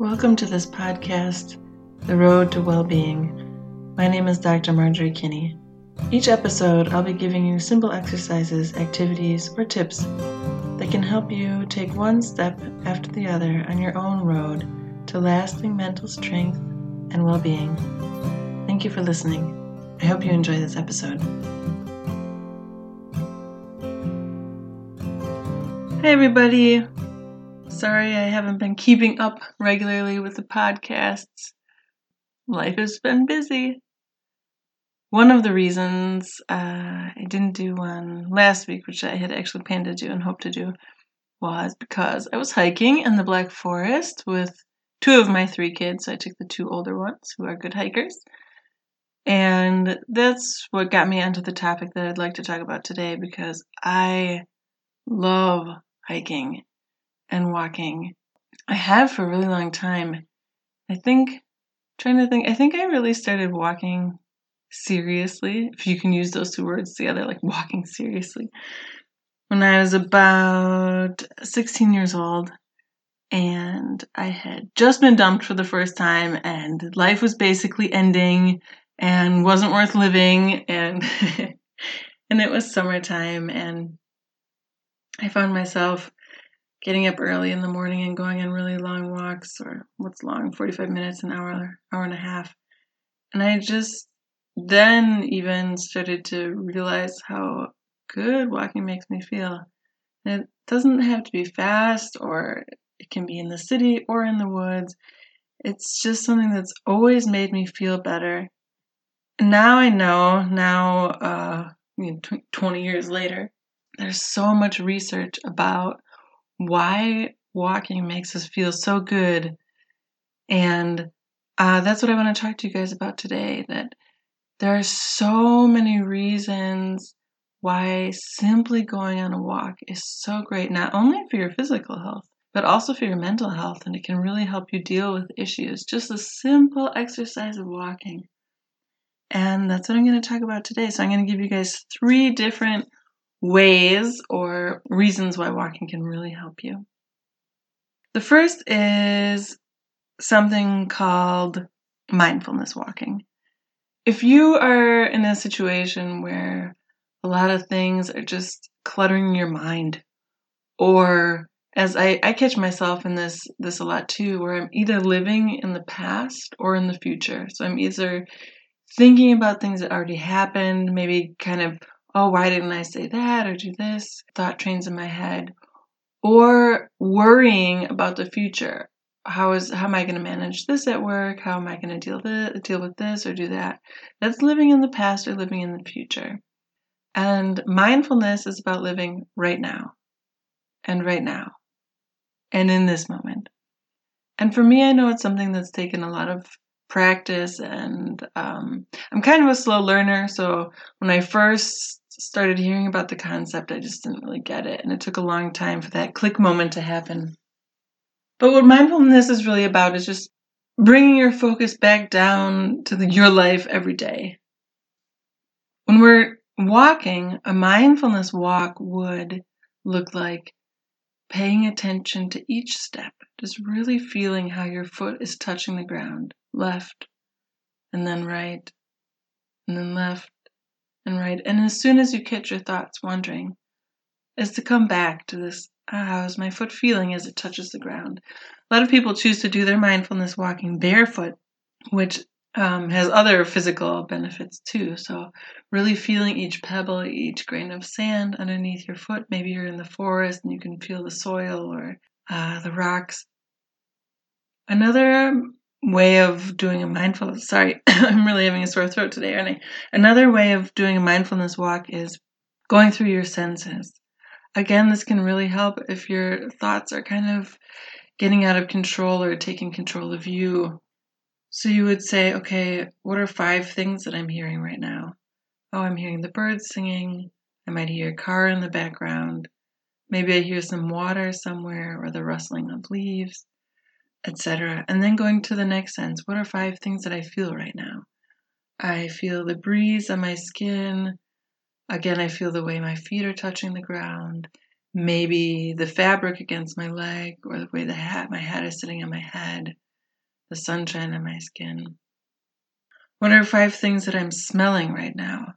Welcome to this podcast, The Road to Wellbeing. My name is Dr. Marjorie Kinney. Each episode, I'll be giving you simple exercises, activities, or tips that can help you take one step after the other on your own road to lasting mental strength and well being. Thank you for listening. I hope you enjoy this episode. Hey, everybody. Sorry I haven't been keeping up regularly with the podcasts. Life has been busy. One of the reasons uh, I didn't do one last week, which I had actually planned to do and hoped to do, was because I was hiking in the Black Forest with two of my three kids. So I took the two older ones who are good hikers. And that's what got me onto the topic that I'd like to talk about today because I love hiking and walking. I have for a really long time. I think, trying to think, I think I really started walking seriously, if you can use those two words together, like walking seriously, when I was about 16 years old. And I had just been dumped for the first time, and life was basically ending and wasn't worth living. And and it was summertime, and I found myself getting up early in the morning and going on really long walks or what's long 45 minutes an hour hour and a half. And i just then even started to realize how good walking makes me feel. It doesn't have to be fast or it can be in the city or in the woods. It's just something that's always made me feel better. And now i know now uh, you know, 20 years later there's so much research about why walking makes us feel so good. And uh, that's what I want to talk to you guys about today. That there are so many reasons why simply going on a walk is so great, not only for your physical health, but also for your mental health. And it can really help you deal with issues. Just a simple exercise of walking. And that's what I'm going to talk about today. So I'm going to give you guys three different ways or reasons why walking can really help you. The first is something called mindfulness walking. If you are in a situation where a lot of things are just cluttering your mind, or as I, I catch myself in this this a lot too, where I'm either living in the past or in the future. So I'm either thinking about things that already happened, maybe kind of oh, why didn't I say that or do this? Thought trains in my head. Or worrying about the future. How is how am I going to manage this at work? How am I going to deal this, deal with this or do that? That's living in the past or living in the future. And mindfulness is about living right now. And right now. And in this moment. And for me, I know it's something that's taken a lot of practice and um, i'm kind of a slow learner so when i first started hearing about the concept, I just didn't really get it. And it took a long time for that click moment to happen. But what mindfulness is really about is just bringing your focus back down to the, your life every day. When we're walking, a mindfulness walk would look like paying attention to each step, just really feeling how your foot is touching the ground, left, and then right, and then left, and right. And as soon as you catch your thoughts wandering, is to come back to this ah, how is my foot feeling as it touches the ground? A lot of people choose to do their mindfulness walking barefoot, which um, has other physical benefits too. So, really feeling each pebble, each grain of sand underneath your foot. Maybe you're in the forest and you can feel the soil or uh, the rocks. Another way of doing a mindfulness sorry i'm really having a sore throat today aren't i? Another way of doing a mindfulness walk is going through your senses. Again this can really help if your thoughts are kind of getting out of control or taking control of you. So you would say okay what are five things that i'm hearing right now? Oh i'm hearing the birds singing. I might hear a car in the background. Maybe i hear some water somewhere or the rustling of leaves etc. And then going to the next sense, what are five things that I feel right now? I feel the breeze on my skin. Again, I feel the way my feet are touching the ground. Maybe the fabric against my leg or the way the hat, my hat is sitting on my head. the sunshine on my skin? What are five things that I'm smelling right now?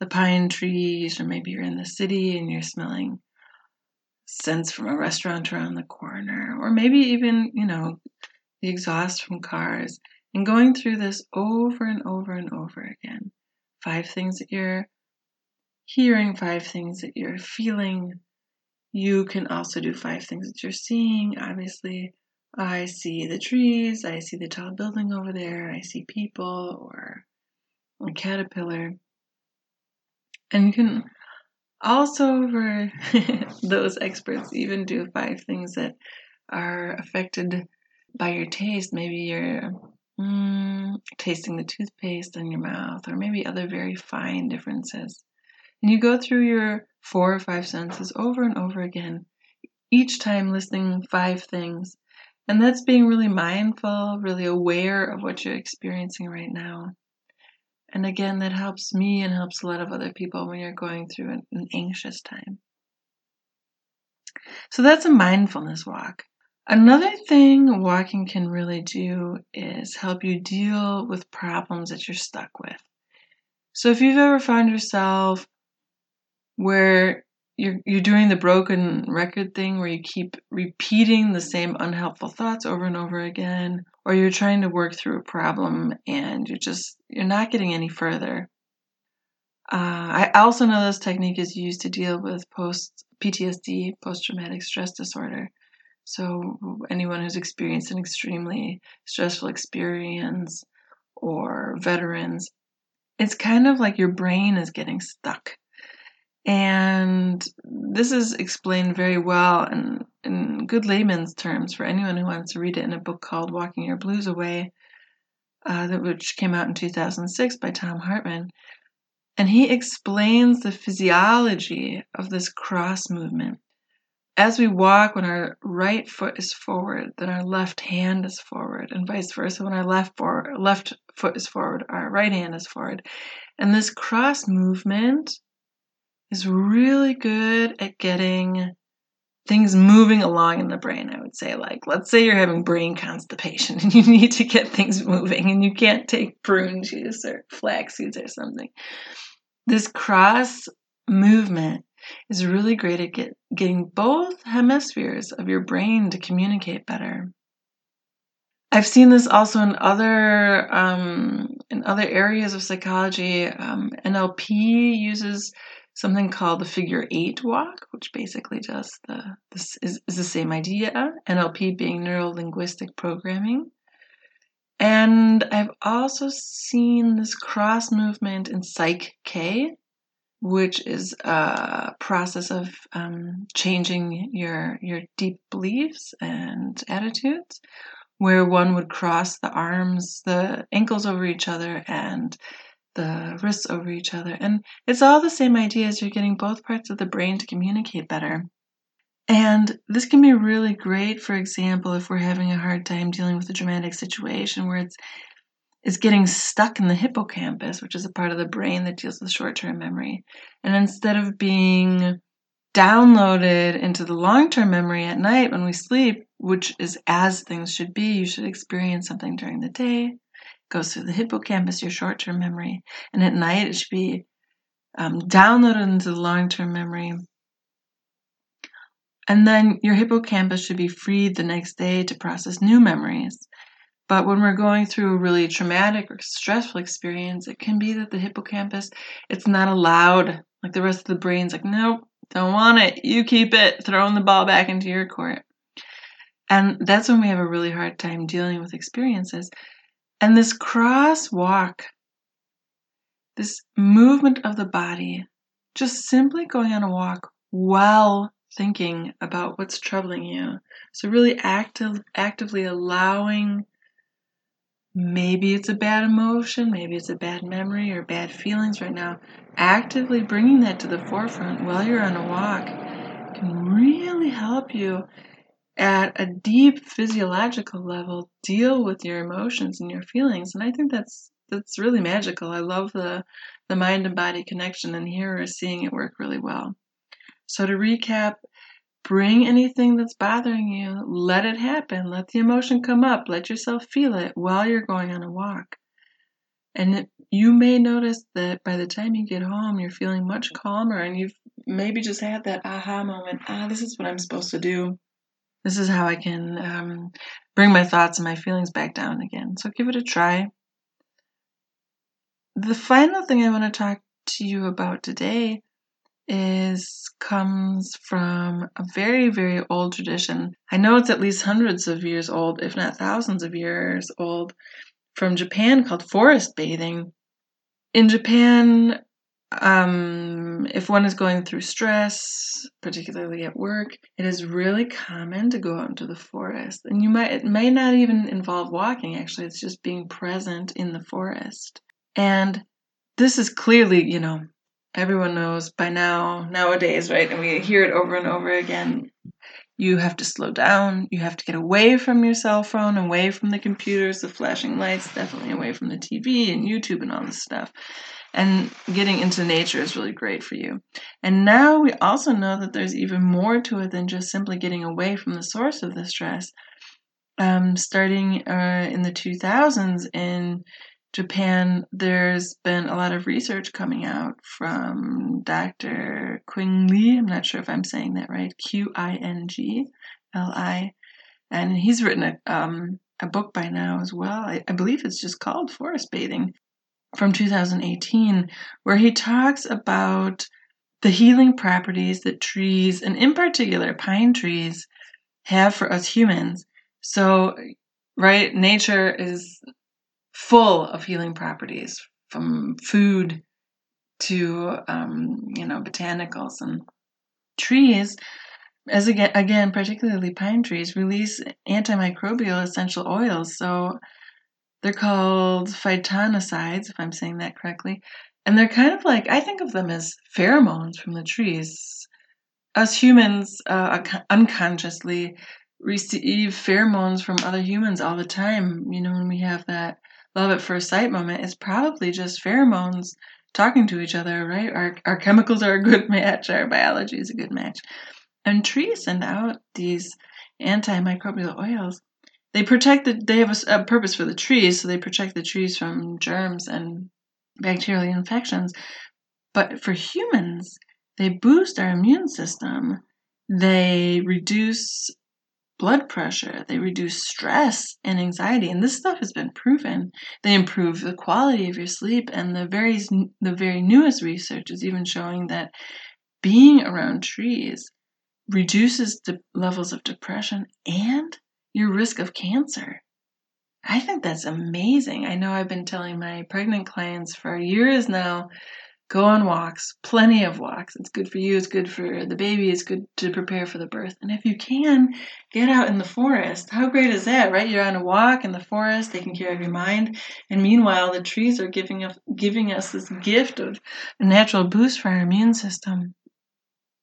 The pine trees, or maybe you're in the city and you're smelling scents from a restaurant around the corner, or maybe even, you know, the exhaust from cars, and going through this over and over and over again. Five things that you're hearing, five things that you're feeling. You can also do five things that you're seeing. Obviously, I see the trees, I see the tall building over there, I see people or a caterpillar. And you can also, for those experts, even do five things that are affected by your taste. Maybe you're mm, tasting the toothpaste in your mouth, or maybe other very fine differences. And you go through your four or five senses over and over again, each time listing five things. And that's being really mindful, really aware of what you're experiencing right now. And again, that helps me and helps a lot of other people when you're going through an, an anxious time. So that's a mindfulness walk. Another thing walking can really do is help you deal with problems that you're stuck with. So if you've ever found yourself where you're you're doing the broken record thing where you keep repeating the same unhelpful thoughts over and over again or you're trying to work through a problem and you're just you're not getting any further. Uh, i also know this technique is used to deal with post ptsd post-traumatic stress disorder. So anyone who's experienced an extremely stressful experience or veterans it's kind of like your brain is getting stuck and this is explained very well in, in good layman's terms for anyone who wants to read it in a book called Walking Your Blues Away, uh, which came out in 2006 by Thom Hartmann. And he explains the physiology of this cross movement. As we walk, when our right foot is forward, then our left hand is forward, and vice versa. When our left, left foot is forward, our right hand is forward. And this cross movement is really good at getting things moving along in the brain, I would say. Like, let's say you're having brain constipation and you need to get things moving and you can't take prune juice or flax seeds or something. This cross movement is really great at get, getting both hemispheres of your brain to communicate better. I've seen this also in other um, in other areas of psychology. Um, NLP uses something called the figure eight walk, which basically does the this is, is the same idea. NLP being neuro linguistic programming. And I've also seen this cross movement in Psych K, which is a process of um, changing your your deep beliefs and attitudes, where one would cross the arms, the ankles over each other, and the wrists over each other. And it's all the same idea as you're getting both parts of the brain to communicate better. And this can be really great, for example, if we're having a hard time dealing with a dramatic situation where it's it's getting stuck in the hippocampus, which is a part of the brain that deals with short-term memory. And instead of being downloaded into the long-term memory at night when we sleep, which is as things should be, you should experience something during the day, goes through the hippocampus, your short term memory, and at night it should be um, downloaded into the long term memory. And then your hippocampus should be freed the next day to process new memories. But when we're going through a really traumatic or stressful experience, it can be that the hippocampus it's not allowed. Like the rest of the brain's like, nope, don't want it. You keep it, throwing the ball back into your court. And that's when we have a really hard time dealing with experiences and this crosswalk, this movement of the body, just simply going on a walk while thinking about what's troubling you. So, really active, actively allowing maybe it's a bad emotion, maybe it's a bad memory or bad feelings right now. Actively bringing that to the forefront while you're on a walk can really help you at a deep physiological level deal with your emotions and your feelings and i think that's that's really magical i love the the mind and body connection and here we're seeing it work really well so to recap bring anything that's bothering you, let it happen. Let the emotion come up. Let yourself feel it while you're going on a walk. And it, you may notice that by the time you get home, you're feeling much calmer and you've maybe just had that aha moment. Ah, this is what I'm supposed to do. This is how I can um, bring my thoughts and my feelings back down again. So give it a try. The final thing I want to talk to you about today is comes from a very very old tradition. I know it's at least hundreds of years old, if not thousands of years old, from Japan called forest bathing. In Japan, um, if one is going through stress, particularly at work, it is really common to go out into the forest. And you might it may not even involve walking actually, it's just being present in the forest. And this is clearly, you know, everyone knows by now, nowadays, right? And we hear it over and over again. You have to slow down. You have to get away from your cell phone, away from the computers, the flashing lights, definitely away from the TV and YouTube and all this stuff. And getting into nature is really great for you. And now we also know that there's even more to it than just simply getting away from the source of the stress. Um, starting uh, in the 2000s in Japan, there's been a lot of research coming out from Dr. Qing Li. I'm not sure if I'm saying that right. Q I N G L I. And he's written a, um, a book by now as well. I, I believe it's just called Forest Bathing from 2018, where he talks about the healing properties that trees, and in particular pine trees, have for us humans. So, right, nature is full of healing properties from food to um, you know botanicals and trees as again again particularly pine trees release antimicrobial essential oils so they're called phytonicides if i'm saying that correctly and they're kind of like i think of them as pheromones from the trees us humans uh, unconsciously receive pheromones from other humans all the time you know when we have that love at first sight moment it's probably just pheromones talking to each other, right? Our, our chemicals are a good match, our biology is a good match. And trees send out these antimicrobial oils. They protect the, they have a, a purpose for the trees, so they protect the trees from germs and bacterial infections. But for humans, they boost our immune system. They reduce blood pressure, they reduce stress and anxiety, and this stuff has been proven. They improve the quality of your sleep, and the very the very newest research is even showing that being around trees reduces the levels of depression and your risk of cancer. I think that's amazing. I know I've been telling my pregnant clients for years now Go on walks, plenty of walks. It's good for you, it's good for the baby, it's good to prepare for the birth. And if you can, get out in the forest. How great is that, right? You're on a walk in the forest, taking care of your mind. And meanwhile, the trees are giving us, giving us this gift of a natural boost for our immune system.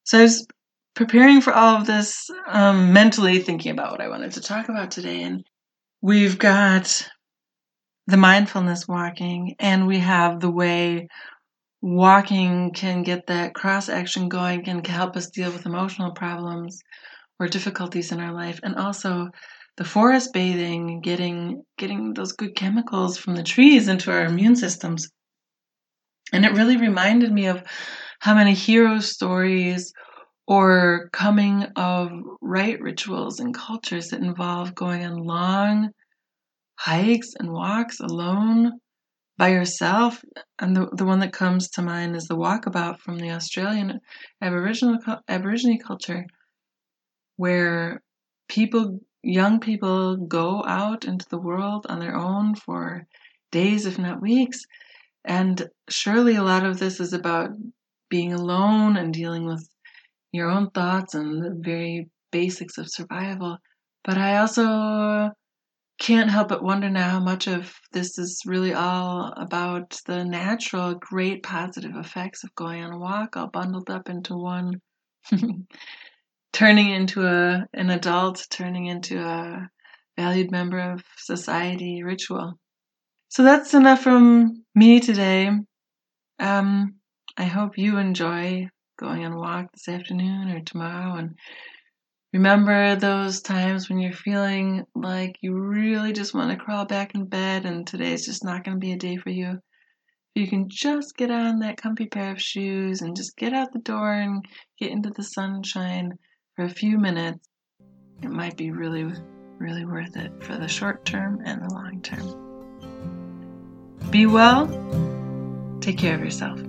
So I was preparing for all of this, um, mentally thinking about what I wanted to talk about today. And we've got the mindfulness walking, and we have the way walking can get that cross action going and can help us deal with emotional problems or difficulties in our life and also the forest bathing getting getting those good chemicals from the trees into our immune systems and it really reminded me of how many hero stories or coming of right rituals and cultures that involve going on long hikes and walks alone by yourself. And the, the one that comes to mind is the walkabout from the Australian Aboriginal Aborigine culture, where people, young people, go out into the world on their own for days, if not weeks. And surely a lot of this is about being alone and dealing with your own thoughts and the very basics of survival. But I also can't help but wonder now how much of this is really all about the natural, great positive effects of going on a walk, all bundled up into one, turning into a an adult, turning into a valued member of society ritual. So that's enough from me today. Um, I hope you enjoy going on a walk this afternoon or tomorrow and Remember those times when you're feeling like you really just want to crawl back in bed and today's just not going to be a day for you? You can just get on that comfy pair of shoes and just get out the door and get into the sunshine for a few minutes. It might be really, really worth it for the short term and the long term. Be well. Take care of yourself.